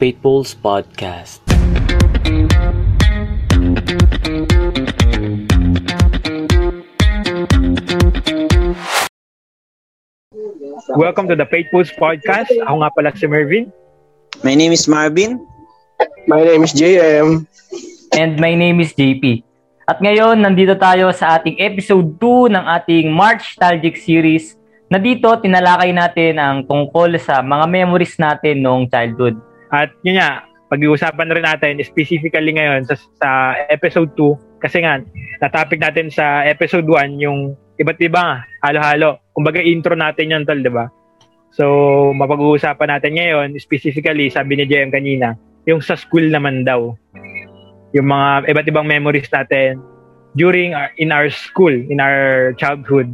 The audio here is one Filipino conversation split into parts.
Faithfuls Podcast. Welcome to the Faithfuls Podcast. Ako nga pala si Mervin. My name is Marvin. My name is JM. And my name is JP. At ngayon, nandito tayo sa ating episode 2 ng ating March Nostalgic Series na dito tinalakay natin ang tungkol sa mga memories natin noong childhood. At yun nga, pag-iusapan na rin natin specifically ngayon sa, sa episode 2 kasi nga, na-topic natin sa episode 1 yung iba't iba halo-halo. Kumbaga intro natin yun tol, di ba? So, mapag-uusapan natin ngayon, specifically, sabi ni JM kanina, yung sa school naman daw. Yung mga iba't ibang memories natin during our, in our school, in our childhood.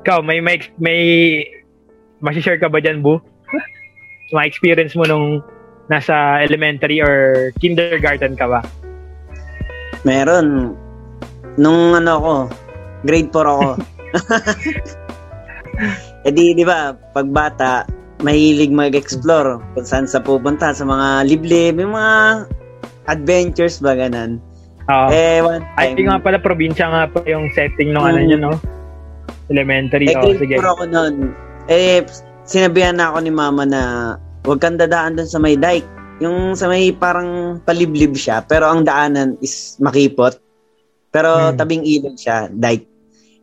Ikaw, may may may share ka ba diyan, Bu? Mga experience mo nung nasa elementary or kindergarten ka ba? Meron. Nung ano ako, grade 4 ako. eh di, di ba, pag bata, mahilig mag-explore kung saan sa pupunta, sa mga liblib, yung mga adventures ba, ganun. Oo. Eh, one Ay, time, nga pala, probinsya nga pa yung setting nung ano Mm. nyo, no? Elementary. eh, oh, grade sige. 4 ako nun. Eh, sinabihan na ako ni mama na huwag kang dadaan dun sa may dike. Yung sa may parang paliblib siya, pero ang daanan is makipot. Pero Hmm. tabing ilog siya, dike.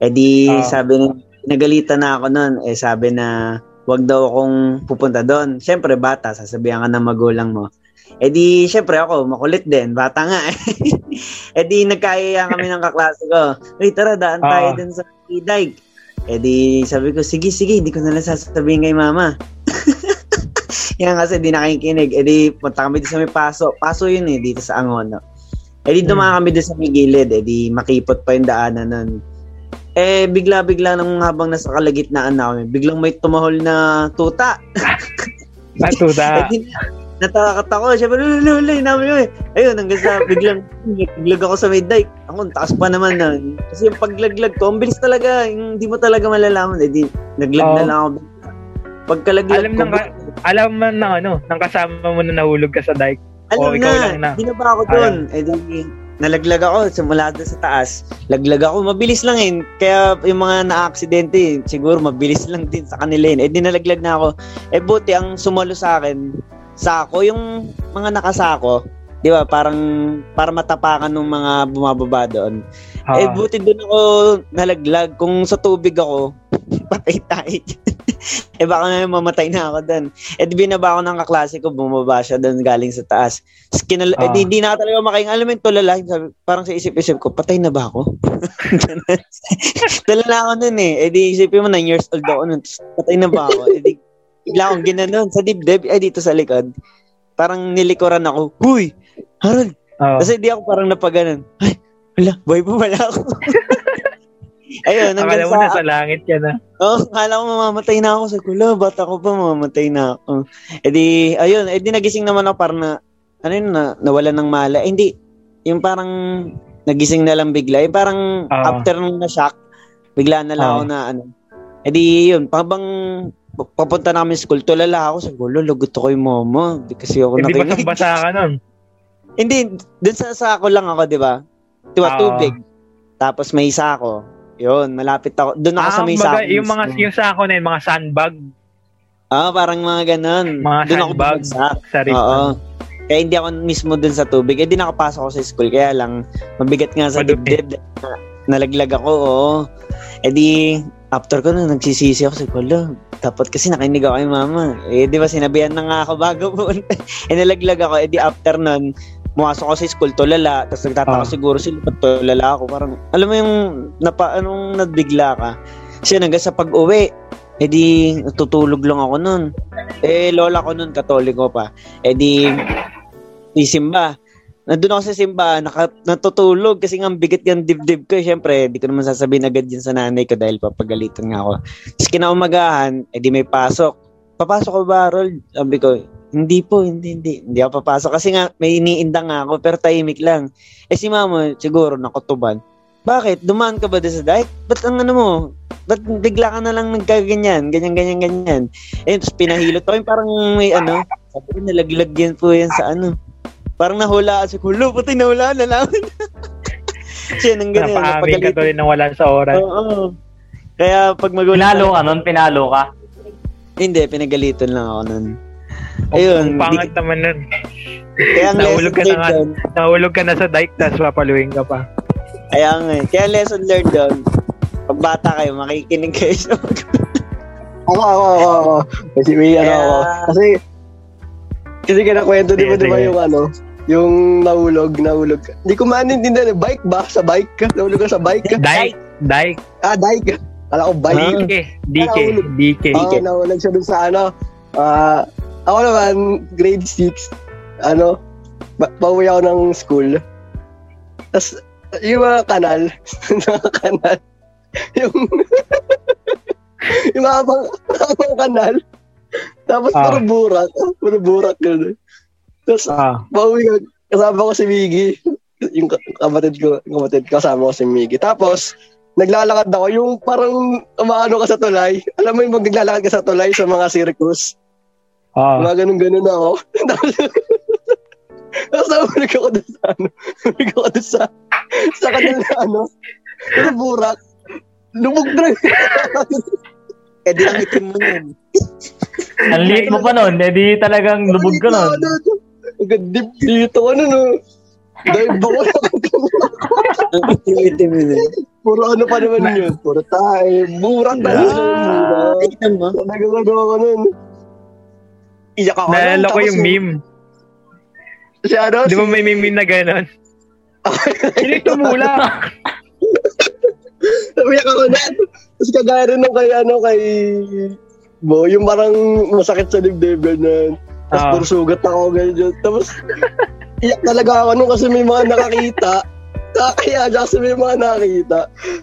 Eh di, Oo. sabi na, nagalitan na ako nun. Eh sabi na, wag daw akong pupunta doon. Siyempre, bata, sasabihan ka ng magulang mo. Eh di, syempre ako, makulit din. Bata nga eh. eh di, nagkaya kami ng kaklase ko. Uy, tara, daan tayo Oo. dun sa dike. Eh di, sabi ko, sige, sige, hindi ko na lang sasabihin kay mama. Yan kasi di nakikinig. Eh di, punta kami sa may paso. Paso yun eh, dito sa Angono. Eh di, dumaan kami dito sa may gilid. Eh di, makipot pa yung daanan nun. Eh, bigla-bigla nung habang nasa kalagitnaan na kami, biglang may tumahol na tuta. Patuta. Eh, di, natakot ako. Siyempre, lulul, lulul, namin yun. Ayun, hanggang sa biglang naglag ako sa may dike. Ako, ang taas pa naman na. Kasi yung paglaglag ko, ang bilis talaga. Hindi mo talaga malalaman. Eh, di, naglag na Oo. lang ako. Pagkalaglag Alam ko, ng ka- Alam man na ano, nang kasama mo na nahulog ka sa dike. alam o, na, na. Binaba ako doon. Eh, di, nalaglag ako. Simula doon sa taas. Laglag ako. Mabilis lang eh. Kaya yung mga na-aksidente, siguro mabilis lang din sa kanila yun. Eh, di nalaglag na ako. Eh, buti ang sumalo sa akin, sako, yung mga nakasako, di ba, parang para matapakan ng mga bumababa doon. Oo. Eh, buti doon ako nalaglag. Kung sa tubig ako, patay tayo. eh, baka nga mamatay na ako doon. Eh, di binaba ako ng kaklase ko, bumaba siya doon galing sa taas. Kinal- eh, Ah. di, di na talaga makaing, alam mo yung tulala, sabi, parang sa isip-isip ko, patay na ba ako? Tulala ako nun eh. Eh, di isipin mo, 9 years old ako. Tapos, patay na ba ako? Eh, di, bigla akong ginanon sa dibdib, eh, dito sa likod. Parang nilikuran ako, Huy! Harold! Oo. Kasi di ako parang napaganon. Ay, wala, boy pa pala ako. Ayun, Akala hanggang mo na sa, sa langit ka na. oh, akala ko mamamatay na ako sa kula, bata ko pa, mamamatay na ako. Eh di, ayun, eh di nagising naman ako parang na, ano yun, na, nawala ng mala. Eh, hindi, yung parang nagising na lang bigla. Eh, parang Oo. after nung na-shock, bigla na lang Oo. ako na, ano. Eh di, yun, pabang papunta na kami sa school, tulala ako sa gulo, lagot ako yung. Di kasi ako Hindi ba nakinig. basa ka nun? Hindi, dun sa sako lang ako, di ba? Diba, Oo. tubig. Tapos may sako. Yun, malapit ako. Doon ako Ah, sa may sako. yung mga yung sako na yun, mga sandbag Ah, parang mga ganun. Mga Doon ako sandbag. bumagsak. sa rip. Oo. Kaya hindi ako mismo dun sa tubig. Eh, di nakapasok ako sa school. Kaya lang, mabigat nga sa dibdib. Na- Nalaglag ako, oo. Eh di, after ko na, nagsisisi ako sa kulo. Dapat kasi nakinig ako kay mama. Eh, di ba, sinabihan na nga ako bago po. eh, nalaglag ako. Eh, di after nun, pumasok ako sa school, tulala. Tapos nagtataka Ah. siguro sila, ba't tulala ako? Parang, alam mo yung, napa, anong nabigla ka? Kasi hanggang sa pag-uwi, eh di, natutulog lang ako nun. Eh, lola ko nun, katoliko pa. Eh di, di simba. Nandun ako sa simba, naka, natutulog kasi nga bigat yung dibdib ko. Siyempre, di ko naman sasabihin agad yun sa nanay ko dahil papagalitan nga ako. Tapos kinaumagahan, eh di may pasok. Papasok ko ba, Harold? Sabi ko, hindi po, hindi, hindi. Hindi ako papasok kasi nga may iniinda nga ako pero tahimik lang. Eh si mama, siguro nakutuban. Bakit? Dumaan ka ba doon sa dike? Ba't ang ano mo? Ba't bigla ka na lang nagkaganyan? Ganyan, ganyan, ganyan. Eh, tapos pinahilot. Yung parang may ano, Sabi ko, nalaglag yan po yan sa ano. Parang nahula kasi, hulo, puti nahula na namin. Siya nang ganyan. Napaamin ka tuloy nang wala sa oras. Oo. Kaya pag magulat. Pinalo ka nun, pinalo ka. Hindi, pinagalitan lang ako nun. Ayun. Ang pangat di- naman nun. kaya ang Nahulog lesson ka na learned nga. doon. Nahulog ka na sa dike, tapos papaluin ka pa. Kaya nga eh. Kaya lesson learned doon. Pag bata kayo, makikinig kayo sa mag- Ako, ako, ako, ako. Kasi may ano ako. Kasi, kasi kinakwento, di ba, di ba yung ano, yung nahulog, nahulog. Hindi ko maintindihan, bike ba? Sa bike ka? Nahulog ka sa bike ka? Dike, dike, Ah, dike. Kala ko bike. dike, dike, dike. Oo, nahulog siya dun sa ano. Ah, ako naman, grade 6, ano, ba- pauwi ako ng school. Tapos, yung mga kanal, mga kanal, yung, yung mga mga kanal, tapos Ah. puro burak, puro burak yun. Tapos, Ah, pauwi ko, kasama ko si Miggy, yung ka- kapatid ko, yung kapatid ko, kasama ko si Miggy. Tapos, naglalakad ako, yung parang umaano ka sa tulay. Alam mo yung pag naglalakad ka sa tulay sa mga circus? ah. Mga ganun-ganun ako. Tapos, tapos nahulog ako doon sa ano, nahulog ako doon sa, sa kanila ano, sa burak. Lumog na Eh, di ang itim mo nun. Ang liit mo pa nun, edi talagang lubog ka nun. Ang deep dito ko nun, oh. Dive ako Ang itim-itim mo nun. Puro ano pa naman yun. Puro tayo. Na lang. Ah, tignan mo. Nagagano ako nun. Iyak ako. nun, Naalala ko yung meme. Si ano? Di ba may meme na gano'n? Sino yung tumula? Umiyak ako na. Tapos kagaya rin nung kay ano kay Bo, yung parang masakit sa dibdib ganyan. Tapos Ah. puro sugat ako ganyan. Tapos iyak talaga ako nung kasi may mga nakakita. Kaya kasi may mga nakakita.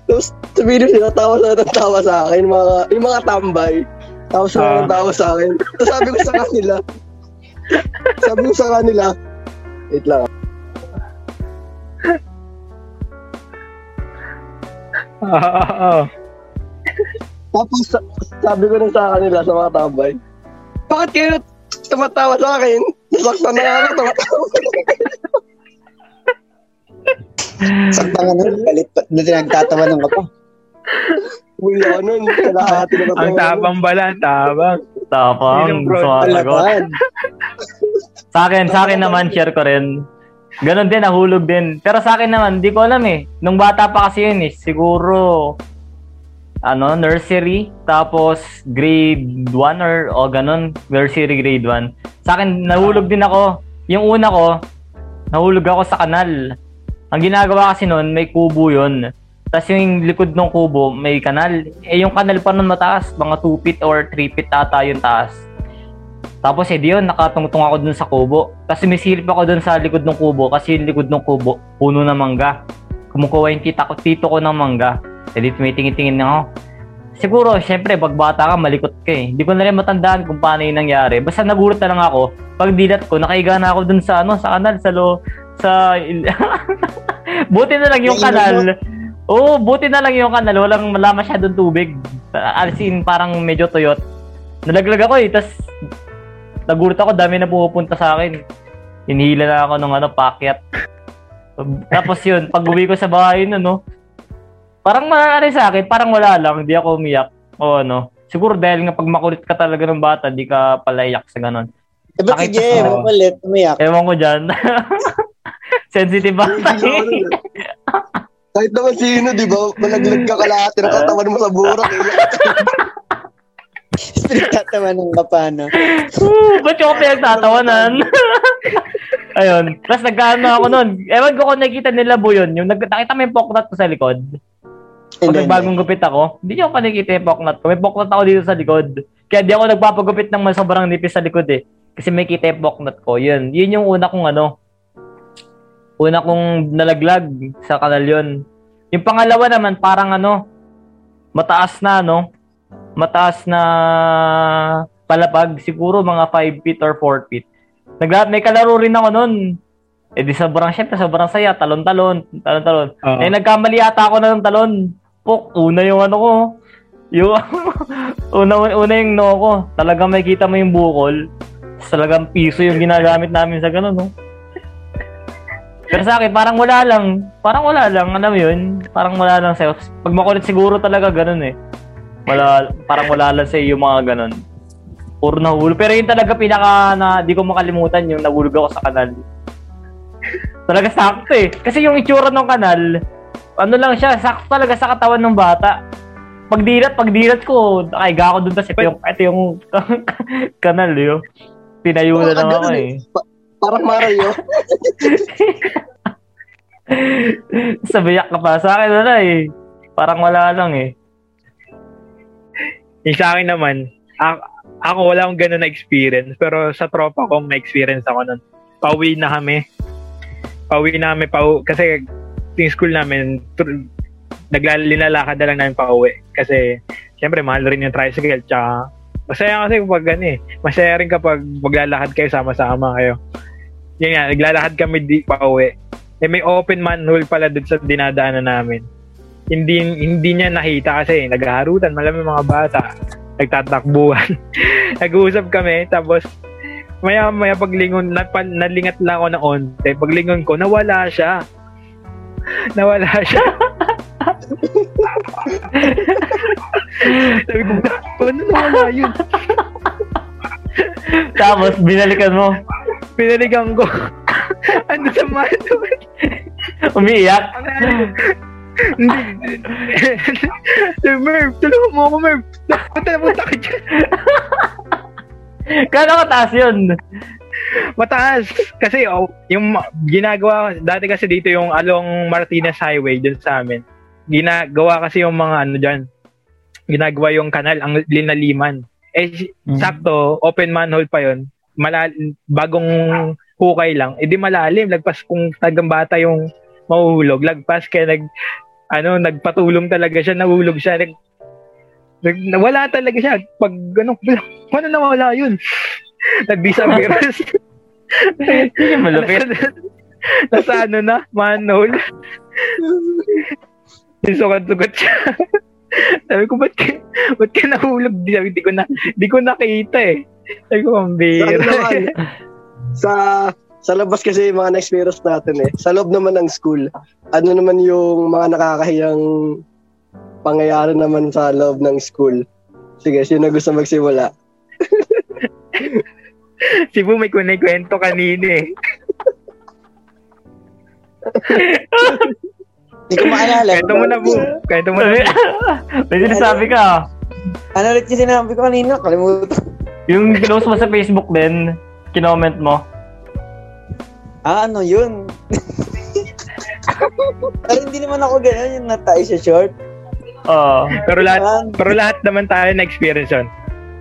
Tapos sabihin sila tawa sa tawa sa akin, mga, yung mga tambay. Tapos sila Ah. tawa sa akin. Tapos sabi ko sa kanila, sabi ko sa kanila, wait lang. Ah, ah, ah. Tapos sa- sabi ko rin sa kanila, sa mga tambay, bakit kayo tumatawa sa akin? Nasaktan na ako, tumatawa. Sakta nga nun. Galit pa. Na tinagtatawanan ka pa. Wala nun, kalahati na Ang tabang bala, ang tabang. Tapang, sumasagot. Sa akin, sa akin naman, share ko rin. Ganon din, nahulog din. Pero sa akin naman, di ko alam eh. Nung bata pa kasi yun eh, siguro, ano, nursery, tapos grade 1 or, o ganon, nursery grade 1. Sa akin, nahulog din ako. Yung una ko, nahulog ako sa kanal. Ang ginagawa kasi noon, may kubo yun. Tapos yung likod ng kubo, may kanal. Eh, yung kanal pa nun mataas, mga 2 feet or 3 feet ata yung taas. Tapos eh, di yun, nakatungtong ako dun sa kubo. Tapos sumisilip ako dun sa likod ng kubo kasi yung likod ng kubo, puno ng mangga. Kumukuha yung tita ko, tito ko ng mangga. Eh di tumitingin-tingin na ako. Siguro, syempre, pag bata ka, malikot ka eh. Hindi ko na rin matandaan kung paano yung nangyari. Basta nagulat na lang ako. Pag dilat ko, nakaiga na ako dun sa, ano, sa kanal, sa lo, sa... buti na lang yung kanal. Oo, buti na lang yung kanal. Walang wala masyadong tubig. As in, parang medyo tuyot. Nalaglag ako eh. Tapos, nagulat ako, dami na pumupunta sa akin. Hinihila na ako ng ano, pakyat. Tapos yun, pag uwi ko sa bahay na, no, parang maaari sa akin, parang wala lang, hindi ako umiyak. O ano, siguro dahil nga pag makulit ka talaga ng bata, di ka pala iyak sa ganon. Eh, ba't si Sakit Jem? ako. Ulit, umiyak. Ewan ko dyan. Sensitive eh. eh. Kahit naman sino, di ba? Malaglag ka kalahati, nakatawan mo sa burak. iyak. Pinagtatawanan ka pa, no? Ba't ko pinagtatawanan? Ayun. Tapos nagkaano ako nun. Ewan ko kung nakikita nila yun. Yung nag nakita mo yung poknat ko sa likod. Pag nagbagong gupit ako, hindi nyo pa nakikita yung poknat ko. May poknat ako dito sa likod. Kaya di ako nagpapagupit ng mas sobrang nipis sa likod eh. Kasi may kita yung poknat ko. Yun. Yun yung una kong ano. Una kong nalaglag sa kanal yun. Yung pangalawa naman, parang ano, mataas na, no? Mataas na palapag. Siguro mga 5 feet or 4 feet. Nagla may kalaro rin ako nun. Eh di sobrang, syempre sobrang saya. Talon-talon, talon-talon. Oo. Eh, nagkamali ata ako na ng talon. Pok, una yung ano ko. Yung, una, una yung no ko. Talagang may kita mo yung bukol. Talagang piso yung ginagamit namin sa ganun, no? Pero sa akin, parang wala lang. Parang wala lang, alam mo yun? Parang wala lang sa'yo. Pag makulit siguro talaga ganun eh. Wala, parang wala lang sa'yo yung mga ganun. Puro nahulog. Pero yun talaga pinaka na di ko makalimutan yung nahulog ako sa kanal. Talaga sakto eh. Kasi yung itsura ng kanal, ano lang siya, sakto talaga sa katawan ng bata. Pagdilat, pagdilat ko, ay ako dun kasi ito yung, ito yung kanal yun. Tinayo na lang ako ganun eh. Pa- parang Mario. Sabiyak ka pa. Sa akin wala eh. Parang wala lang eh. Yung sa akin naman, ako, ako wala akong ganun na experience. Pero sa tropa ko, may experience ako nun. Pauwi na kami. Pauwi na kami. Pau, kasi yung school namin, tur- naglalinalakad na lang namin pauwi. Kasi, syempre, mahal rin yung tricycle. Tsaka, masaya kasi kapag ano eh. Masaya rin kapag maglalakad kayo sama-sama kayo. Yun nga, naglalakad kami di pauwi. Eh, may open manhole pala dun sa dinadaanan namin. Hindi hindi niya nakita kasi naghaharutan, malamang mga bata, nagtatakbuhan. Nag-uusap kami, tapos maya maya paglingon, napa, nalingat lang ako ng onte. Paglingon ko, nawala siya. Nawala siya. Sabi ko, paano nawala yun? Tapos, binalikan mo. Pinaligan ko. ano sa manhole? Umiiyak. Hindi. Sabi, Merv, tulungan mo ako, Merv. Punta na punta ka dyan. Kano kataas yun? Mataas. Kasi oh, yung ginagawa, dati kasi dito yung along Martinez Highway dun sa amin. Ginagawa kasi yung mga ano dyan. Ginagawa yung kanal, ang linaliman. Eh, Mhm. sakto, open manhole pa yon Malal bagong hukay lang. Eh di malalim. Lagpas kung tagang bata yung mahuhulog. Lagpas kaya nag, ano, nagpatulong talaga siya. Nahulog siya. Nag, nag, nawala talaga siya. Pag, ano, paano nawala yun? Nag-disappearance. Sige, malupit. Nasa ano na, manhole. Susukat-sukat siya. Sabi ko, ba't ka, ba't ka nahulog? Di, sabi, di ko na, di ko nakita eh. Sabi ko, ang Sa, ano bira. sa sa labas kasi yung mga na-experience natin eh. Sa loob naman ng school, ano naman yung mga nakakahiyang pangyayari naman sa loob ng school? Sige, sino gusto magsimula? Si Bu may kwento kanina eh. Hindi ko maalala. Kwento mo na, Bu. Kwento mo na. May sinasabi ka. Ano ulit yung sinabi ko kanina? Kalimutan. Yung pinost mo sa Facebook din, kinoment mo. Ah, ano yun? Pero hindi naman ako gano'n yung natay sa short. Oo. Pero lahat, Ah, pero lahat naman tayo na-experience yun.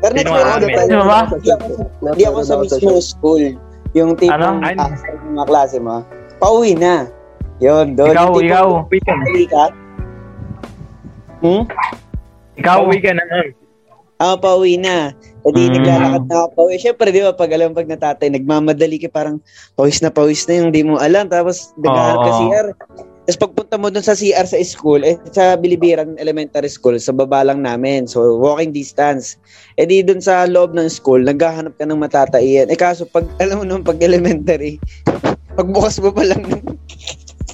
Pero time, amin? tayo- ba? Hindi ako sa mismo school. Yung tipong Ano? ah, sa mga klase mo. Pauwi na. Yun, doon. Ikaw, Yung ikaw. Pauwi ka. ka. Hmm? Ikaw, Pauwi ka na nun. Ah, pauwi na. E di, Mm. naglalakad na ako pauwi. Siyempre, di ba, pag alam pag natatay, nagmamadali ka parang pawis na pawis na yung di mo alam. Tapos, naghahanap ka Oo. CR. Tapos pagpunta mo dun sa CR sa school, eh, sa Bilibiran Elementary School, sa baba lang namin. So, walking distance. Eh di dun sa loob ng school, naghahanap ka ng matataiyan. Eh kaso, pag, alam mo nung pag elementary, pagbukas mo pa lang ng,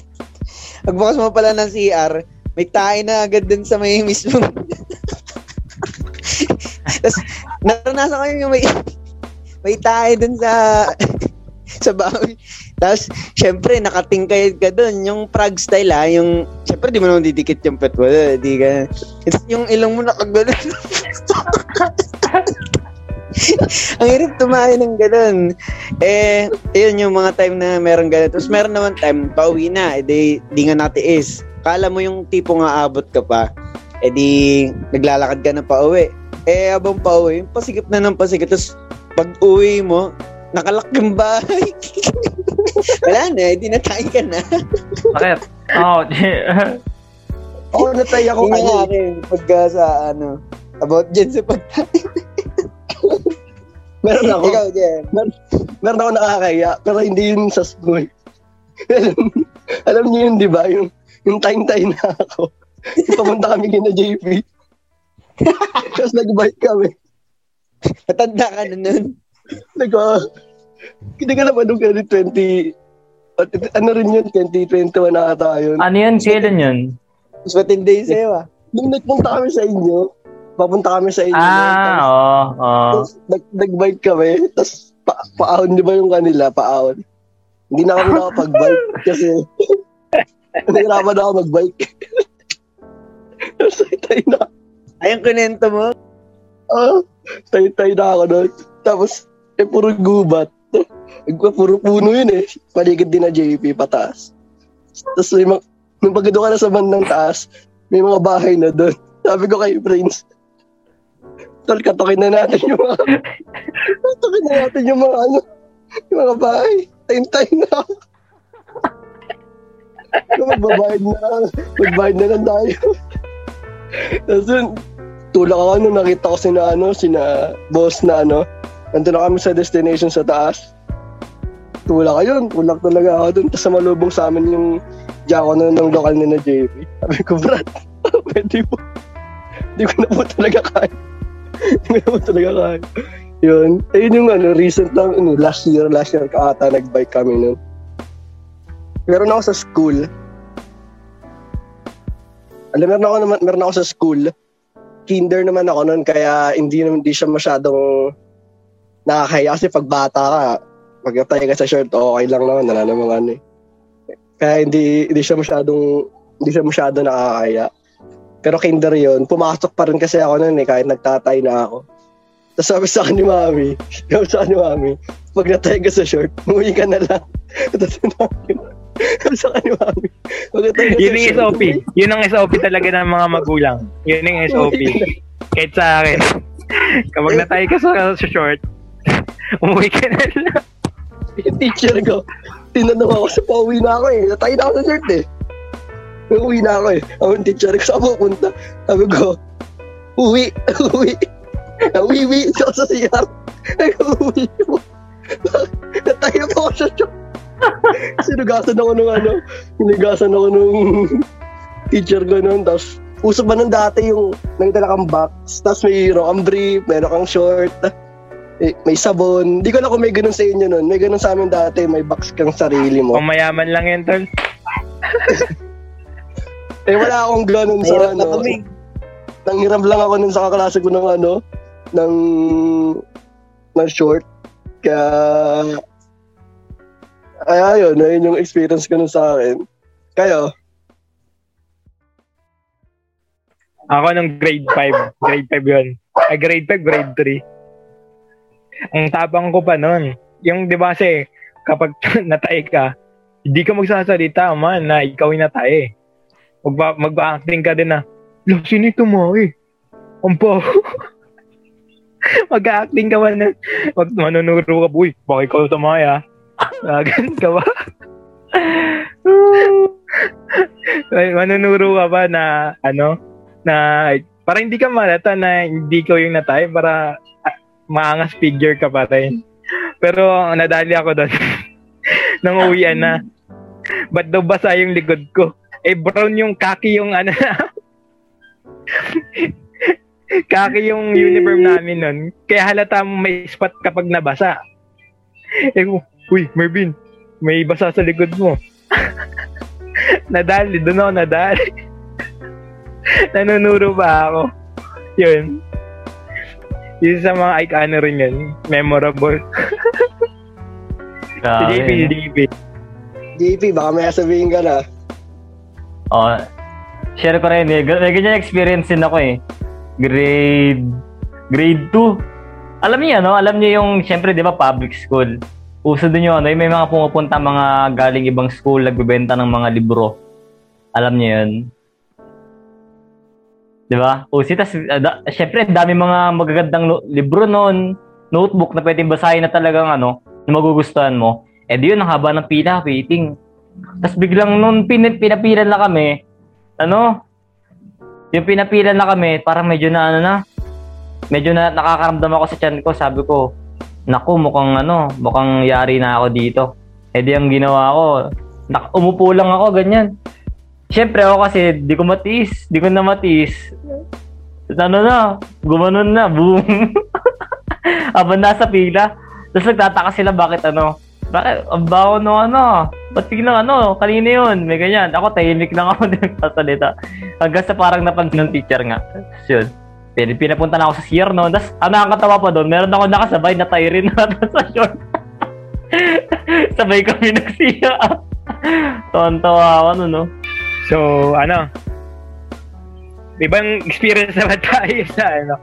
pagbukas mo pala ng CR, may tayo na agad dun sa may mismong Tapos, naranasan ko yung may, may tayo dun sa, sa bawi. Tapos, syempre, nakatingkay ka dun. Yung frog style ha, yung, syempre, di mo naman didikit yung pet mo. Di ka, yung ilong mo nakagano. Ang hirap tumayo ng ganun. Eh, yun yung mga time na meron ganun. Tapos meron naman time, pauwi na. Eh, di, di nga natiis. Kala mo yung tipo nga abot ka pa. Eh di, naglalakad ka na pauwi. Eh, habang pauwi, pasigip na ng pasigip. Tapos, pag uwi mo, nakalak yung bahay. Wala na, eh, di natay ka na. bakit? Oo. Ako natay ako Yung nga kanya. akin, pagka sa ano, about dyan sa pagkain. Meron ako. Ikaw, Jen. Meron ako nakakaya, pero hindi yun sa school. alam, alam niyo yun, di ba? Yung, yung time-time na ako. Pumunta kami kina JP. Tapos nag-bike kami. Matanda ka na nun. Uh, hindi ka naman nung 20, at- ano rin yun, 2021 na ata yun. Ano yun? Kailan yun? Sweating day sa'yo ah. Nung nagpunta kami sa inyo, papunta kami sa inyo. Ah, oo. oo. Tapos nag, nag-bike kami, tapos pa, paahon, di ba yung kanila, paahon. Hindi na kami nakapag-bike kasi nahirapan na ako mag-bike. Tapos tayo na, Ayun, kunento mo. ah, tayo, tayo na ako doon. Tapos, eh, puro gubat. Puro puno yun eh. Paligid din na JP, pataas. Tapos, may mga, nung pagkado ka na sa bandang taas, may mga bahay na doon. Sabi ko kay Prince, Tol, katukin na natin yung mga, katukin na natin yung mga ano, yung mga bahay. Tayin-tayin na ako. magbabayad na, magbayad na lang tayo. Tapos yun, tulak ako nung nakita ko sina ano, sina boss na ano, nandun na kami sa destination sa taas. Tulak ka yun, tulak talaga ako dun. Tapos malubong sa amin yung jako na ng lokal ni na JP. Sabi ko, Brad, pwede po. Hindi ko na po talaga kaya. Hindi ko na po talaga kaya. Yun. Ayun yung ano, recent lang, ano, last year, last year ka ata nag-bike kami nun. Meron ako sa school. Alam, meron ako naman, meron ako sa school. Kinder naman ako nun, kaya hindi hindi siya masyadong nakakaya kasi pag bata ka, pag natay ka sa shirt, okay lang naman, wala namang ano eh. Kaya hindi, hindi siya masyadong, hindi siya masyado nakakaya. Pero kinder yun, pumasok pa rin kasi ako nun eh, kahit nagtatay na ako. Tapos sabi sa akin ni mami, sabi sa akin ni mami, pag natay ka sa short, umuwi ka na lang. Tapos sabi sa akin ni mami, pag natay ka Yun sa short, SOP. Yun ang SOP talaga ng mga magulang. Yun yung SOP. Kahit sa akin. Kapag natay ka sa, sa short, umuwi ka na lang. yung teacher ko, tinanong ako sa pauwi na ako eh. Natay na ako sa shirt eh. Uwi na ako eh. Yung teacher ko, saan pupunta? Sabi ko, uwi, uwi. Uwi, sa sa CR. Uwi mo. Natay na po ako sa shirt. Sinugasan ako nung ano, sinugasan ako nung teacher ko noon. Tapos, uso ba nung dati yung nagdala kang box, tapos may rock and brief, meron kang short, eh, may sabon. Hindi ko na kung may ganun sa inyo nun. May ganun sa amin dati, may box kang sarili mo. Kung mayaman lang yan, tol. Eh, wala akong ganun sa Mahirap na ano. kami. Nanghiram lang ako nun sa kaklase ko ng ano, ng, ng short. Kaya, ay, ayun, ayun yung experience ko nun sa akin. Kayo, Ako nung grade 5. Grade 5 yun. Ay, grade 5, grade 3. Ang tabang ko pa nun. Yung, di ba kasi, kapag natay ka, hindi ka magsasalita, man, na ikaw yung natay. Magba, mag-acting ka din na, Lo, sino ito mo eh? Ang po. Mag-acting ka man na, mag, manunuro ka, uy, baka ikaw tumaya. Ganun ka ba? Ay, manunuro ka ba na, ano, na para hindi ka malata na hindi ko yung natay para ah, maangas figure ka pa rin. Pero nadali ako doon. Nang uwian na. Ba't daw basa yung likod ko? Eh brown yung kaki yung ano kaki yung uniform namin nun. Kaya halata mo may spot kapag nabasa. Eh, uy, Mervin, may basa sa likod mo. nadali, doon ako nadali. Nanunuro pa ako. Yun. Yun sa mga ike ano rin yun. Memorable. Si JP, si? JP. JP, baka may sabihin ka na. Oh, share ko rin eh. May ganyan experience din ako eh. Grade grade 2. Alam niyo no? Alam niyo yung syempre 'di ba public school. Uso din yung ano, yung may mga pumupunta mga galing ibang school nagbebenta ng mga libro. Alam niyo 'yun. 'Di ba? Uso tas uh, da, syempre dami mga magagandang no- libro noon, notebook na pwedeng basahin na talagang ano, na magugustuhan mo. Eh di yun, ang haba ng pila, waiting. Tapos biglang nung pin, pinapilan na kami, ano, yung pinapilan na kami, parang medyo na ano na, medyo na nakakaramdam ako sa tiyan ko, sabi ko, naku, mukhang ano, mukhang yari na ako dito. Eh di ang ginawa ko, nak umupo lang ako, ganyan. Siyempre ako kasi, di ko matiis, di ko na matiis. Ano na, gumanon na, boom. Habang nasa pila, Tapos nagtataka sila bakit ano, bakit, ang baho no ano, ba't biglang ano, kanina yun, may ganyan. Ako tahimik lang ako din nagsasalita. Hanggang sa parang napansin ng teacher nga. Tapos yun, pin- pinapunta na ako sa CR no, tapos ang nakakatawa pa doon, meron ako nakasabay na Tyrin na sa short. Sabay kami nagsiya. Tawan-tawa ako nun, no? So, ano, ibang experience naman tayo sa, ano,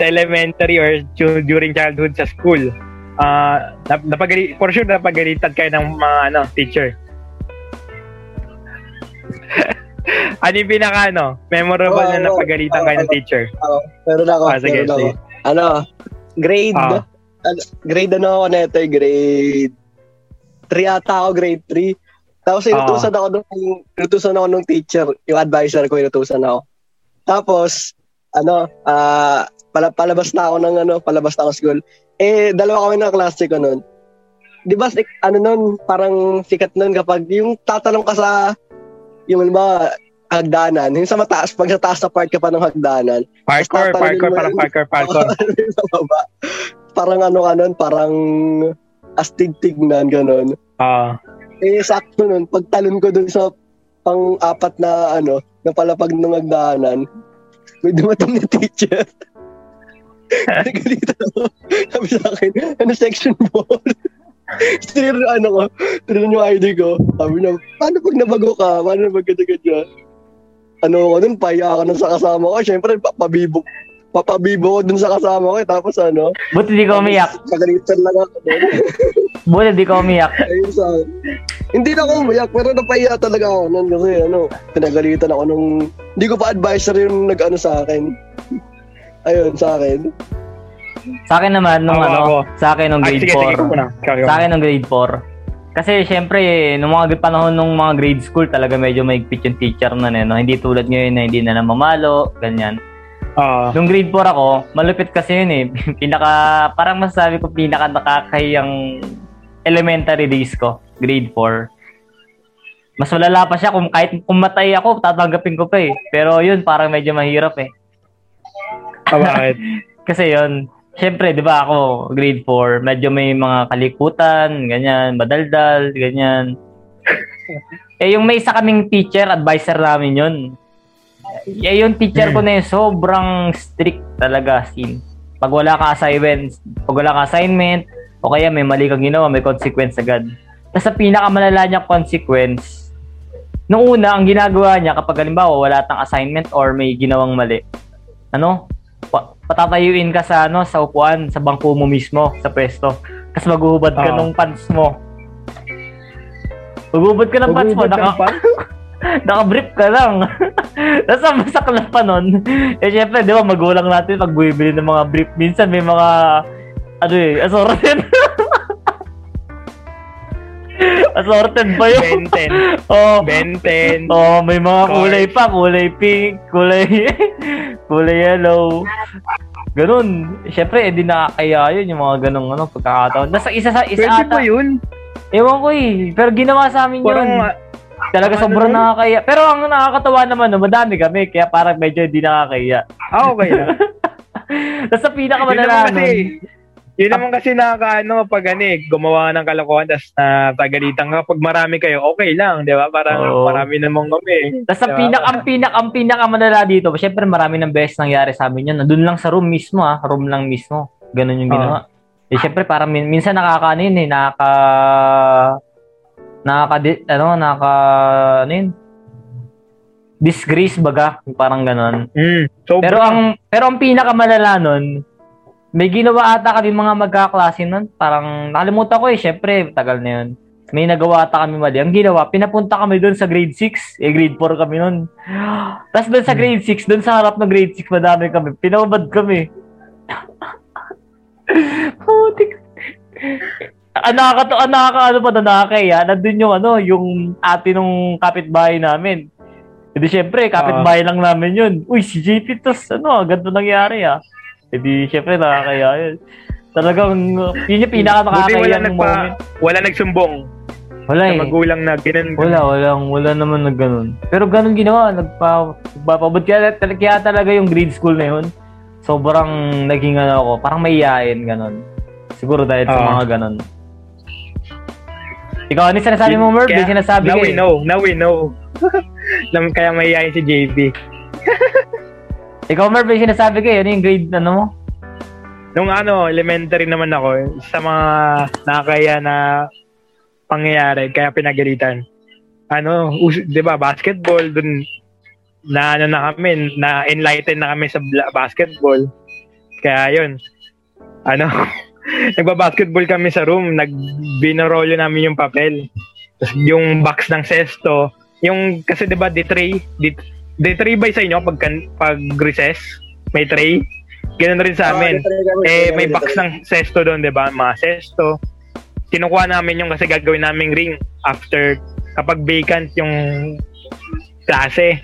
sa elementary or during childhood sa school. Ah, nap- napagali, for sure napagalitan kayo ng mga ano, teacher. ano yung pinaka ano, memorable Oo, na oo, napagalitan oo, kayo ng oo. teacher? Ako, meron ako, Ah, sige, meron ako. Ano, grade, Ah. ano, grade ano ako neto, eh, grade 3 ata ako, grade 3. Tapos inutusan ako nung, inutusan ako nung teacher, yung advisor ko, inutusan ako. Tapos, ano, ah, pala, palabas na ako ng ano, palabas na ako school. Eh, dalawa kami ng klase ko nun. Di ba, ano nun, parang sikat nun kapag yung tatanong ka sa, yung ano ba, hagdanan, yung sa mataas, pag sa taas na part ka pa ng hagdanan, Parkour, parkour, parang parkour, parkour. Parang ano ka nun, parang astig tignan, ganun. Ah, Eh, sakto nun, pagtalon ko dun sa pang-apat na, ano, na palapag ng hagdanan, may dumating na teacher. Nagalitan ako. Sabi sa akin, ano section ball? Tiniro ano ko, tiniro yung ID ko. Sabi niya, paano pag nabago ka? Paano pag ganyan-ganyan? Ano ko dun, paya ka nun sa kasama ko. Siyempre, papabibo. Papabibo ko dun sa kasama ko. eh. Tapos ano, Buti di ko umiyak. Pagalitan lang ako dun. Buti di ko umiyak. Ayun sa Hindi na ako umiyak, pero napahiya talaga ako nun kasi ano, pinagalitan ako nung, hindi ko pa advisor yung nag-ano sa akin. Ayun, sa akin. Sa akin naman, nung Ako, ano, ako. sa akin nung ah, grade sige, sige, 4. ikaw muna. Ikaw, ikaw. Sa akin nung grade 4. Kasi syempre, nung mga panahon nung mga grade school, talaga medyo maigpit yung teacher na no? Hindi tulad ngayon na hindi na namamalo, ganyan. Ah, Nung grade 4 ako, malupit kasi yun eh. pinaka, parang masasabi ko pinaka nakakahiyang elementary days ko, grade 4. Mas malala pa siya kung kahit kung matay ako, tatanggapin ko pa eh. Pero yun, parang medyo mahirap eh. ah, bakit? Kasi yun, syempre, di ba ako, grade 4, medyo may mga kalikutan, ganyan, madaldal, ganyan. eh, yung may isa kaming teacher, advisor namin yun. Eh, yung teacher ko na yun, sobrang strict talaga, sin. Pag wala ka assignment, pag wala ka assignment, o kaya may mali kang ginawa, may consequence agad. Tapos sa pinakamalala niya consequence, nung una, ang ginagawa niya kapag halimbawa wala tang assignment or may ginawang mali, ano, pa- patatayuin ka sa ano sa upuan sa bangko mo mismo sa pwesto kasi maghuhubad ka Oo. ng pants mo maghuhubad ka ng pants mo naka? naka-brief ka lang tapos ang masakla pa nun eh syempre di ba magulang natin pag bumibili ng mga brief minsan may mga ano eh assorted assorted ba yun Benten. oh Benten. Oh, may mga kulay pa, kulay pink, kulay kulay yellow. Ganun. Siyempre, eh, di nakakaya yun, yung mga ganung ano, pagkakataon. Nasa isa sa isa Pwede ata. pa yun. Ewan ko eh. Pero ginawa sa amin Parang, yun. ah, Talaga ano sobrang nakakaya. Pero ang nakakatawa naman, no, madami kami. Kaya parang medyo hindi nakakaya. ah, okay lang. Tapos sa yun pinakamalala naman kasi, nun, yun naman kasi nakakaano pag ano eh, gumawa ng kalokohan tapos na pagalitan ka. Pag marami kayo, okay lang, di ba? Parang Oo. marami naman kami. Tapos Diba? pinak, ang pinak, ang pinakamalala dito, syempre marami ng beses nangyari sa amin yun. Nandun lang sa room mismo ha, room lang mismo. Ganun yung Oo. ginawa. Eh syempre parang min- minsan nakakaano yun eh, nakaka nakaka ano, nakaka ano yun? Disgrace baga, parang ganon. Mm. So, Pero ang pero ang pinakamalala nun, may ginawa ata kami mga magkaklase nun. Parang nakalimutan ko eh, syempre, tagal na yun. May nagawa ata kami mali. Ang ginawa, pinapunta kami doon sa grade 6. Eh, grade 4 kami nun. Tapos doon sa grade 6, doon sa harap ng grade 6, madami kami. Pinababad kami. Putik. Ang nakakato, ang nakaka, ano pa na nakakaya, nandun yung ano, yung ate nung kapitbahay namin. Hindi syempre, kapitbahay lang namin yun. Uy, si JP, tos, ano, ganito nangyari ah. Hindi, syempre, nakakaya yun. Talagang, yun yung pinaka buti wala nakakaya nagpa, moment. wala nagsumbong Wala sa eh. magulang na ginan. Wala, wala, wala naman na ganun. Pero ganun ginawa, nagpa, nagpapabot kaya, kaya talaga yung grade school na yun. Sobrang naging ano ako, parang mayayain ganun. siguro dahil sa Oo. mga ganon. Ikaw, ano sinasabi mo, Merv? Kaya, sinasabi now we eh. know. Now we know. Lam- Kaya mahihayin si JB. Ikaw, Merv, yung sinasabi ko eh. Ano yung grade, ano mo? Nung ano, elementary naman ako, sa mga nakakaya na pangyayari, kaya pinagalitan. Ano, us- 'di ba, basketball dun na ano na kami, na enlighten na kami sa basketball. Kaya 'yun. Ano, nagba-basketball kami sa room, nagbinarolyo namin yung papel. Tapos yung box ng sesto, yung kasi 'di ba, di tray, di, di tray ba sa inyo pag pag recess? May tray. Ganun rin sa amin. Eh, may box ng sesto doon, di ba? Mga sesto. Kinukuha namin yung kasi gagawin naming ring after kapag vacant yung klase.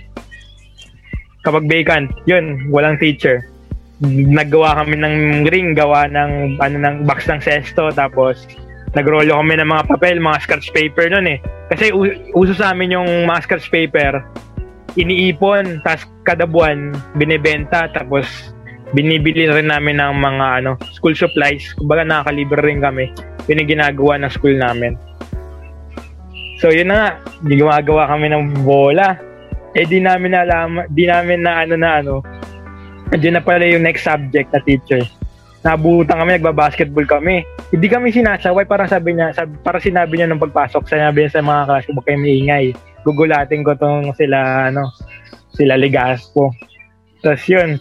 Kapag vacant, yun, walang teacher. Naggawa kami ng ring, gawa ng, ano, ng box ng sesto, tapos nagrolyo kami ng mga papel, mga scratch paper nun eh. Kasi uso sa amin yung mga scratch paper, iniipon, tapos kada buwan, binibenta, tapos binibili rin namin ng mga ano school supplies. Kumbaga nakakalibre rin kami. Yun yung ginagawa ng school namin. So yun na nga, gumagawa kami ng bola. Eh di namin na alam, di namin na ano na ano. Diyan na pala yung next subject na teacher. Nabutan kami, nagba-basketball kami. Hindi kami sinasaway, parang sabi niya, sabi, para sinabi niya nung pagpasok, sinabi niya sa mga klase, huwag kayong maingay. Gugulatin ko tong sila, ano, sila Ligaspo. Tapos yun,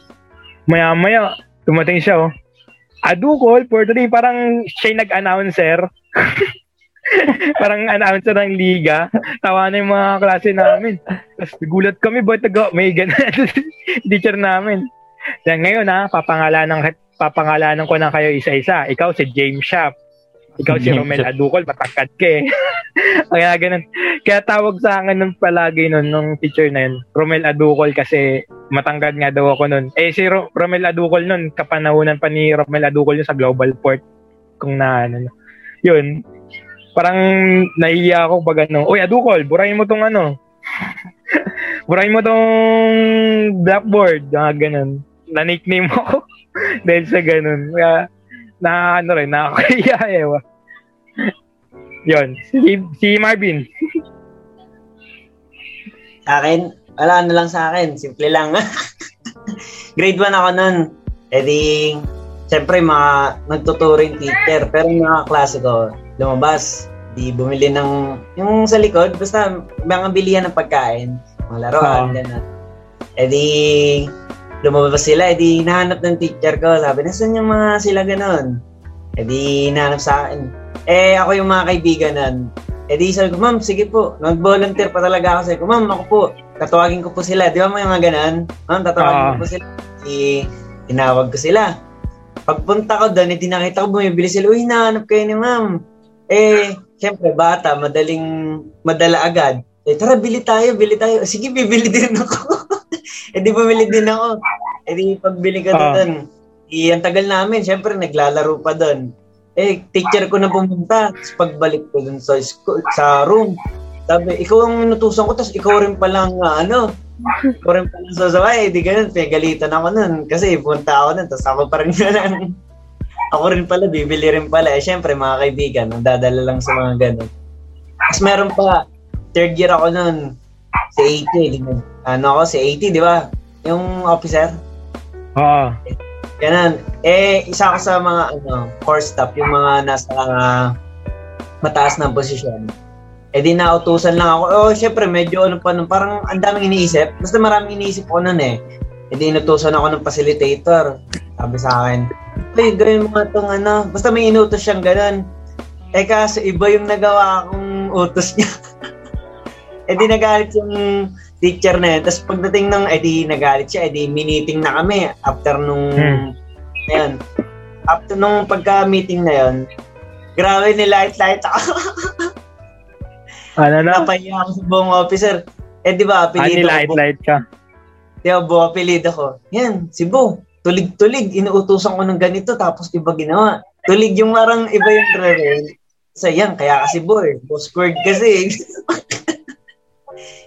maya-maya, dumating siya, oh. Adukol, for today, parang siya nag-announcer. parang announcer ng liga. Tawa na yung mga klase namin. Tapos gulat kami, ba't nag- may ganun teacher namin. Yan ngayon ha, papangalanan, papangalanan ko na kayo isa-isa. Ikaw si James Shop. Ikaw si Romel. Adukol, matangkad ka eh. Kaya ganun. Kaya tawag sa akin nun palagi nun, nung teacher na yun, Romel Adukol kasi matangkad nga daw ako nun. Eh si Ro- Romel Adukol nun, kapanahunan pa ni Romel Adukol yun sa Global Port. Kung na ano. Yun. Parang nahiya ako pag ano, Uy, Adukol, burahin mo tong ano. burahin mo tong blackboard. Ah, ganun. Na-nickname mo dahil sa ganun. Kaya, na ano rin, nakakaya ewa. Yun. Si, si Marvin. Sa akin, wala na lang sa akin. Simple lang. Grade 1 ako nun. E di, syempre, mga nagtuturing teacher. Pero yung mga klase ko, lumabas. Di bumili ng, yung sa likod, basta mga bilihan ng pagkain. Mga laruan, Oo. gano'n. E di, lumabas sila. E di, nahanap ng teacher ko. Sabi, nasan yung mga sila gano'n? E di, nahanap sa akin. Eh, ako yung mga kaibigan nun. Eh di sabi ko, ma'am, sige po. Nag-volunteer pa talaga ako. Sabi ko, ma'am, ako po. Tatawagin ko po sila. Di ba may mga ganun? Ma'am, tatawagin Ah. ko po sila. Di, tinawag ko sila. Pagpunta ko doon, eh, di nakita ko bumibili sila. Uy, nahanap kayo ni ma'am. Eh, syempre, bata, madaling, madala agad. Eh, tara, bili tayo, bili tayo. Sige, bibili din ako. eh, di bumili din ako. Eh, di pagbili ko Ah. doon. Eh, ang tagal namin, syempre, naglalaro pa doon. Eh, teacher ko na pumunta. Tapos pagbalik ko dun sa school, sa room, sabi, ikaw ang inutusan ko, tapos ikaw rin palang, ah, ano, ikaw rin palang sasaway. Di ganun, pinagalitan ako nun. Kasi punta ako nun, tapos ako pa rin ganun. ako rin pala, bibili rin pala. Eh, syempre, mga kaibigan, dadala lang sa mga ganun. Tapos meron pa, third year ako nun, si 80, di ba? Ano ako, si 80, di ba? Yung officer. Oo. Ganun. Eh, isa ako sa mga ano, core staff, yung mga nasa ah, mataas na posisyon. Eh di nautusan lang ako. Oh, syempre medyo ano pa nun, parang ang daming iniisip. Basta maraming iniisip ko nun eh. Eh di inutusan ako ng facilitator. Sabi sa akin, Uy, gawin mo nga tong ano. Basta may inutos siyang ganun. Eh kaso iba yung nagawa akong utos niya. eh di nagalit yung teacher na yun. Tapos pagdating ng, eh di nagalit siya, eh di miniting na kami after nung, Hmm. ayun, after nung pagka-meeting na yun, grabe nilight-light ako. Ano na? Napahiya ako sa buong officer. Eh di ba, Ani apelido light ko. light ka. Di ba, buong apelido ko. Yan, si Bo. Tulig-tulig, inuutosan ko ng ganito, tapos iba ginawa. Tulig yung marang iba yung re Sa yan, kaya kasi Bo eh. Bo squared kasi.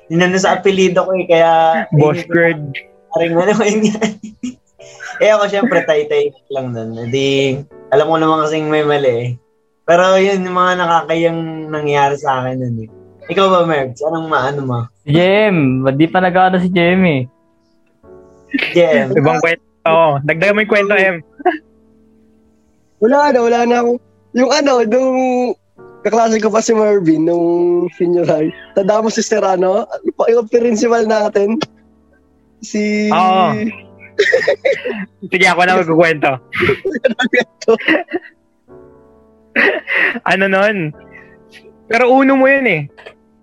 Inano sa apelido ko eh, kaya... Boss Greg. Parang ano yun yan. eh ako syempre, tay-tay lang nun. Eh, Di, Alam ko naman kasing may mali eh. Pero yun, yung mga nakakayang nangyari sa akin nun eh. Ikaw ba, Mergs? Anong maano mo? Si Jem, ba't di pa nag-ano si Jem eh? Jem. Ibang kwento. Oo, dagdagan mo yung kwento, M. Wala na, wala na ako. Yung ano, nung kaklase ko pa si Marvin, nung senior high. Tanda mo si Serrano, yung principal natin. Si... Oo. Sige, ako na magkukwento. ano nun? Pero uno mo yun eh.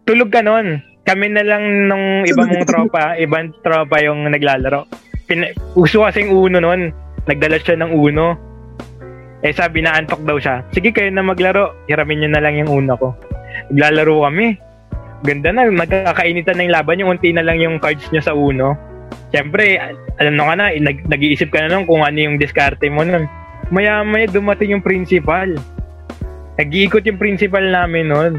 Tulog ka nun. Kami na lang nung iba mong tropa, ibang tropa yung naglalaro. Pin- uso kasing uno nun. Nagdala siya ng uno. Eh sabi na antok daw siya. Sige kayo na maglaro. Hiramin nyo na lang yung uno ko. Naglalaro kami. Ganda na. Nagkakainitan na yung laban. Yung unti na lang yung cards nyo sa uno. Siyempre, na ka na, nag- nag-iisip ka na nun kung ano yung diskarte mo nun. Maya-maya dumating yung principal. Nag-iikot yung principal namin nun.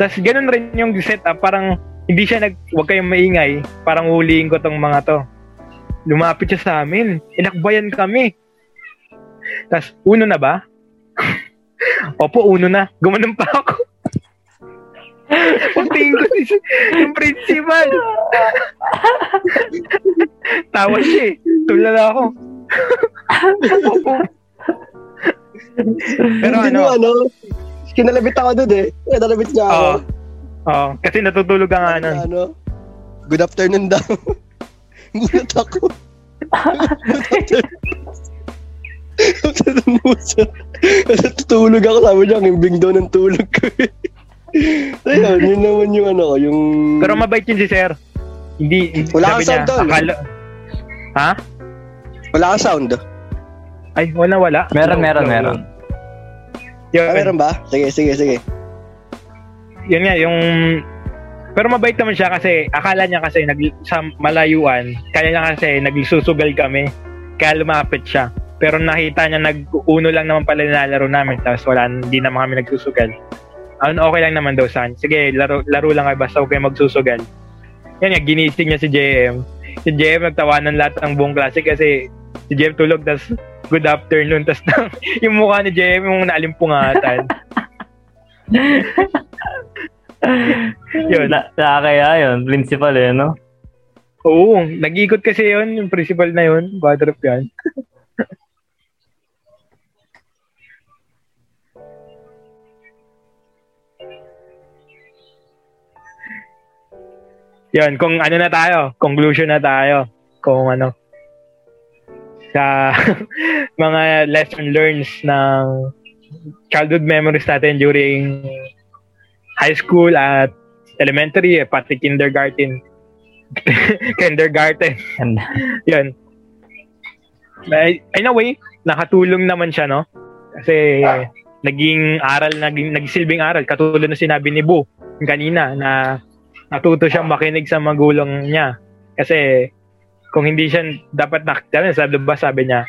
Tapos ganun rin yung setup, parang hindi siya nag, huwag kayong maingay, parang huliin ko tong mga to. Lumapit siya sa amin, inakbayan kami. Tapos, uno na ba? Opo, uno na. Gumanon pa ako. Pagtingin ko si yung principal. Tawa siya eh. Tulala ako. Opo. Pero Hindi ano, mo ano, kinalabit ako doon eh. Kinalabit niya ako. Oo. Oo, kasi natutulog ka nga nun. Ano, good afternoon daw. Gulat ako. good afternoon. Siya. Natutulog ako, sabi niya, ang imbing daw ng tulog ko eh. Ayun, yun naman yung ano ko, yung... Pero mabait yun si sir. Hindi, Wala sabi kang sound niya, doon. akala, ha? Wala kang sound. Ay, wala, wala. Meron, meron, low, meron. Yun, Ah, meron ba? Sige, sige, sige. yun nga, yung... Pero mabait naman siya kasi akala niya kasi nag, sa malayuan, kaya niya kasi nagsusugal kami. Kaya lumapit siya. Pero nakita niya nag-uno lang naman pala nilalaro namin tapos wala, hindi naman kami nagsusugal. Ano, okay lang naman daw san. Sige, laro, laro lang kayo basta kayo magsusugal. Yan nga, ginising niya si JM. Si JM nagtawanan lahat ng buong klase kasi si JM tulog tapos good afternoon tapos yung mukha ni JM yung naalimpungatan. Yun. Na, kaya yun, principal eh, no? Oo, nag-ikot kasi yun, yung principal na yun, bad trip yan. yun, kung ano na tayo, conclusion na tayo, kung ano, sa mga lesson learns ng childhood memories natin during high school at elementary, eh, pati kindergarten. kindergarten. Yun. In a way, nakatulong naman siya, no? Kasi naging aral, naging nagsilbing aral. Katulad na sinabi ni Bu kanina na natuto siyang makinig sa magulang niya. Kasi kung hindi siya dapat nak sabi ba sabi niya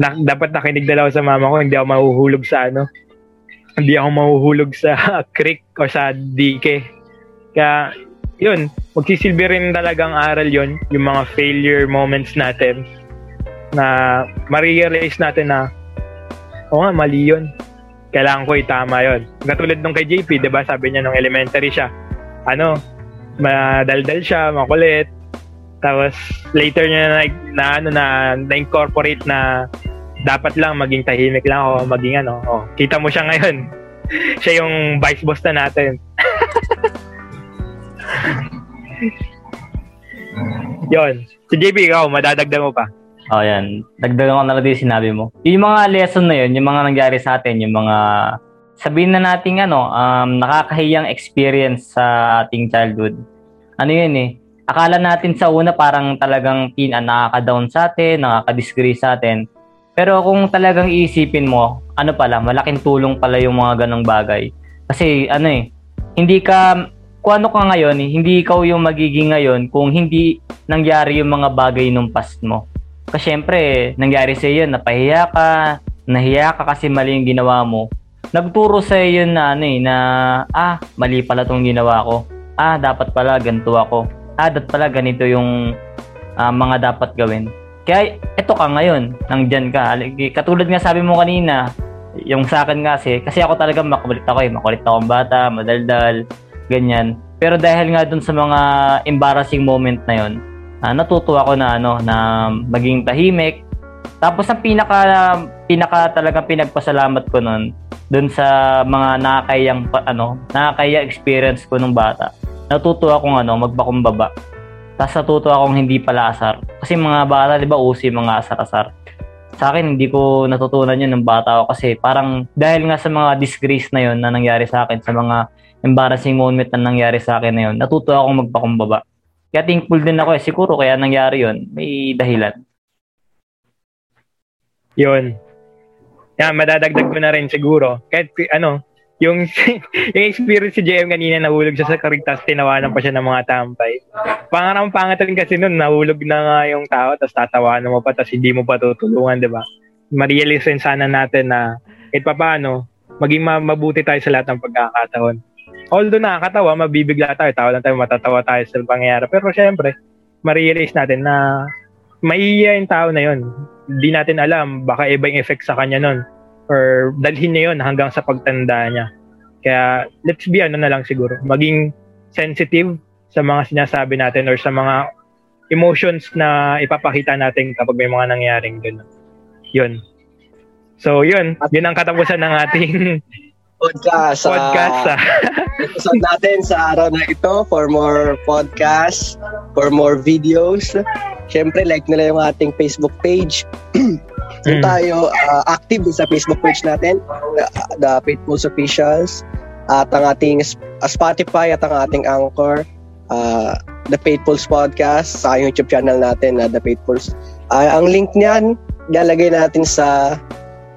na, dapat nakinig na sa mama ko hindi ako mahuhulog sa ano hindi ako mahuhulog sa creek o sa dike kaya yun magsisilbi rin talagang aral yon yung mga failure moments natin na ma-realize natin na oo nga mali yun. Kailangan ko itama yon katulad nung kay JP 'di ba sabi niya nung elementary siya ano madaldal siya makulit tapos later niya na, na ano na na-incorporate na dapat lang maging tahimik lang o maging ano. Oh, kita mo siya ngayon. siya yung vice boss na natin. Yon. Si JP, ikaw, madadagdag mo pa. oh, yan. Dagdagan ko na lang yung sinabi mo. Yung mga lesson na yun, yung mga nangyari sa atin, yung mga sabihin na nating ano, um, nakakahiyang experience sa ating childhood. Ano yun eh, akala natin sa una parang talagang pin ah, nakaka-down sa atin, nakaka-disgrace sa atin. Pero kung talagang iisipin mo, ano pala, malaking tulong pala yung mga ganong bagay. Kasi ano eh, hindi ka, kung ano ka ngayon, eh, hindi ikaw yung magiging ngayon kung hindi nangyari yung mga bagay nung past mo. Kasi syempre, nangyari sa iyo, napahiya ka, nahiya ka kasi mali yung ginawa mo. Nagturo sa yun na ano eh, na ah, mali pala tong ginawa ko. Ah, dapat pala ganito ako. Ah, dapat pala ganito yung ah, mga dapat gawin. Kaya eto ka ngayon, nandyan ka. Katulad nga sabi mo kanina, yung sa akin kasi, kasi ako talaga makulit ako eh. Makulit akong bata, madaldal, ganyan. Pero dahil nga dun sa mga embarrassing moment na yon, uh, natutuwa ako na ano na maging tahimik. Tapos ang pinaka pinaka talagang pinagpasalamat ko noon dun sa mga nakakayang ano, nakakaya experience ko nung bata. Natutuwa akong ano, magpakumbaba. Tapos natutuwa akong hindi pala asar. Kasi mga bata, di ba, usi mga asar-asar. Sa akin, hindi ko natutunan yun ng bata ako kasi parang dahil nga sa mga disgrace na yun na nangyari sa akin, sa mga embarrassing moment na nangyari sa akin na yun, natutuwa akong magpakumbaba. Kaya thankful din ako eh. Siguro kaya nangyari yun. May dahilan. Yun. Yan, madadagdag ko na rin siguro. Kahit ano, yung, yung experience si JM kanina, nahulog siya sa karigtas, tinawanan pa siya ng mga tampay. Pangarang pangat rin kasi nun, nahulog na nga yung tao, tapos tatawanan mo pa, tapos hindi mo pa tutulungan, di ba? Ma-realize sana natin na kahit pa paano, maging mabuti tayo sa lahat ng pagkakataon although nakakatawa, mabibigla tayo, tawa lang tayo, matatawa tayo sa pangyayari. Pero syempre, ma-realize natin na maiiya yung tao na yun. Hindi natin alam, baka iba yung effect sa kanya nun. Or dalhin niya yun hanggang sa pagtanda niya. Kaya let's be ano na lang siguro, maging sensitive sa mga sinasabi natin or sa mga emotions na ipapakita natin kapag may mga nangyaring gano'n. Yun. So, yun. Yun ang katapusan ng ating podcast. Podcast. Uh, episode natin sa araw na ito for more podcasts, for more videos. Siyempre, like nila yung ating Facebook page. so mm. tayo uh, active sa Facebook page natin, the, the Faithfuls Officials, at ang ating uh, Spotify at ang ating Anchor, uh, The Faithfuls Podcast, sa YouTube channel natin, uh, The Faithfuls. Uh, ang link niyan, lalagay natin sa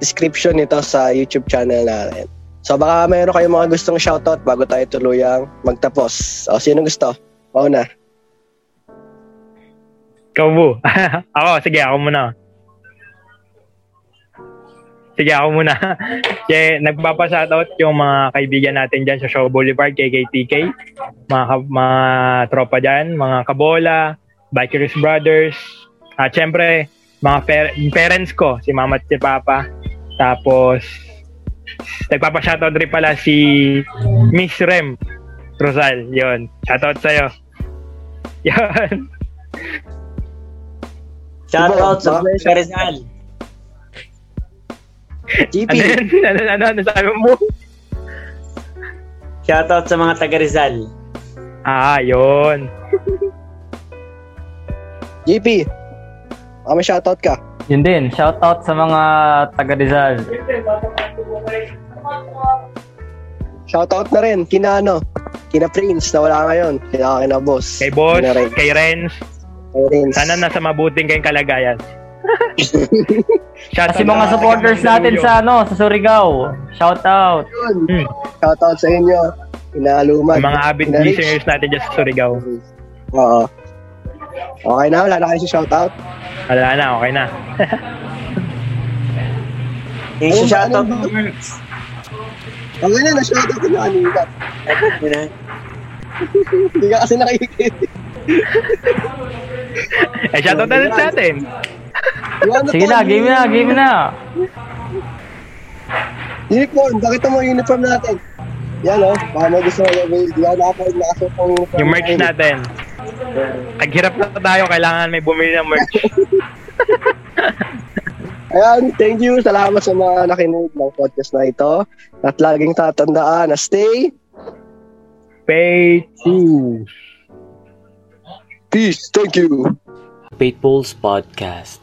description nito sa YouTube channel natin. So baka mayroon kayong mga gustong shoutout bago tayo tuluyang magtapos. O sino gusto? Mauna. Ikaw mo. ako, sige, ako muna. Sige, ako muna. Kaya nagpapa-shoutout yung mga kaibigan natin dyan sa Show Boulevard, KKTK. Mga, mga tropa dyan, mga kabola, Bikers Brothers. At syempre, mga per- parents ko, si mama at si papa. Tapos, Nagpapa-shoutout rin pala si Miss Rem Rosal. Yon. Shoutout sa'yo. Yon. Shoutout sa mga Rizal. GP. Ano, ano, ano, ano sabi mo? Shoutout sa mga taga Rizal. Ah, yon. GP. Ah, may shoutout ka. Yun din, shoutout sa mga taga Rizal. Shoutout na rin, kina ano, kina Prince na wala ngayon, kina, kina Boss. Kay Boss, kay Renz. Kay Renz. Sana nasa mabuting kayong kalagayan. Kasi mga supporters natin sa ano, sa Surigao. Shoutout. Hmm. Shoutout sa inyo. Inaalumad. Mga avid listeners natin dyan sa Surigao. Oo. Okay na, wala na kayo sa shoutout? Wala na, okay na. Yung oh, shoutout mo. Okay na, na-shoutout ko na kanina. Hindi ka kasi nakikita. eh, shoutout na rin sa atin. Sige na, game na, game na. Uniform, bakit mo uniform natin? Yan o, oh, baka mo gusto mo yung hindi ako nakapag pang uniform. Yung merch natin. Naghirap na tayo, kailangan may bumili ng merch. Ayan, thank you. Salamat sa mga nakinig ng podcast na ito. At laging tatandaan na stay faithful. Peace. Thank you. Faithfuls Podcast.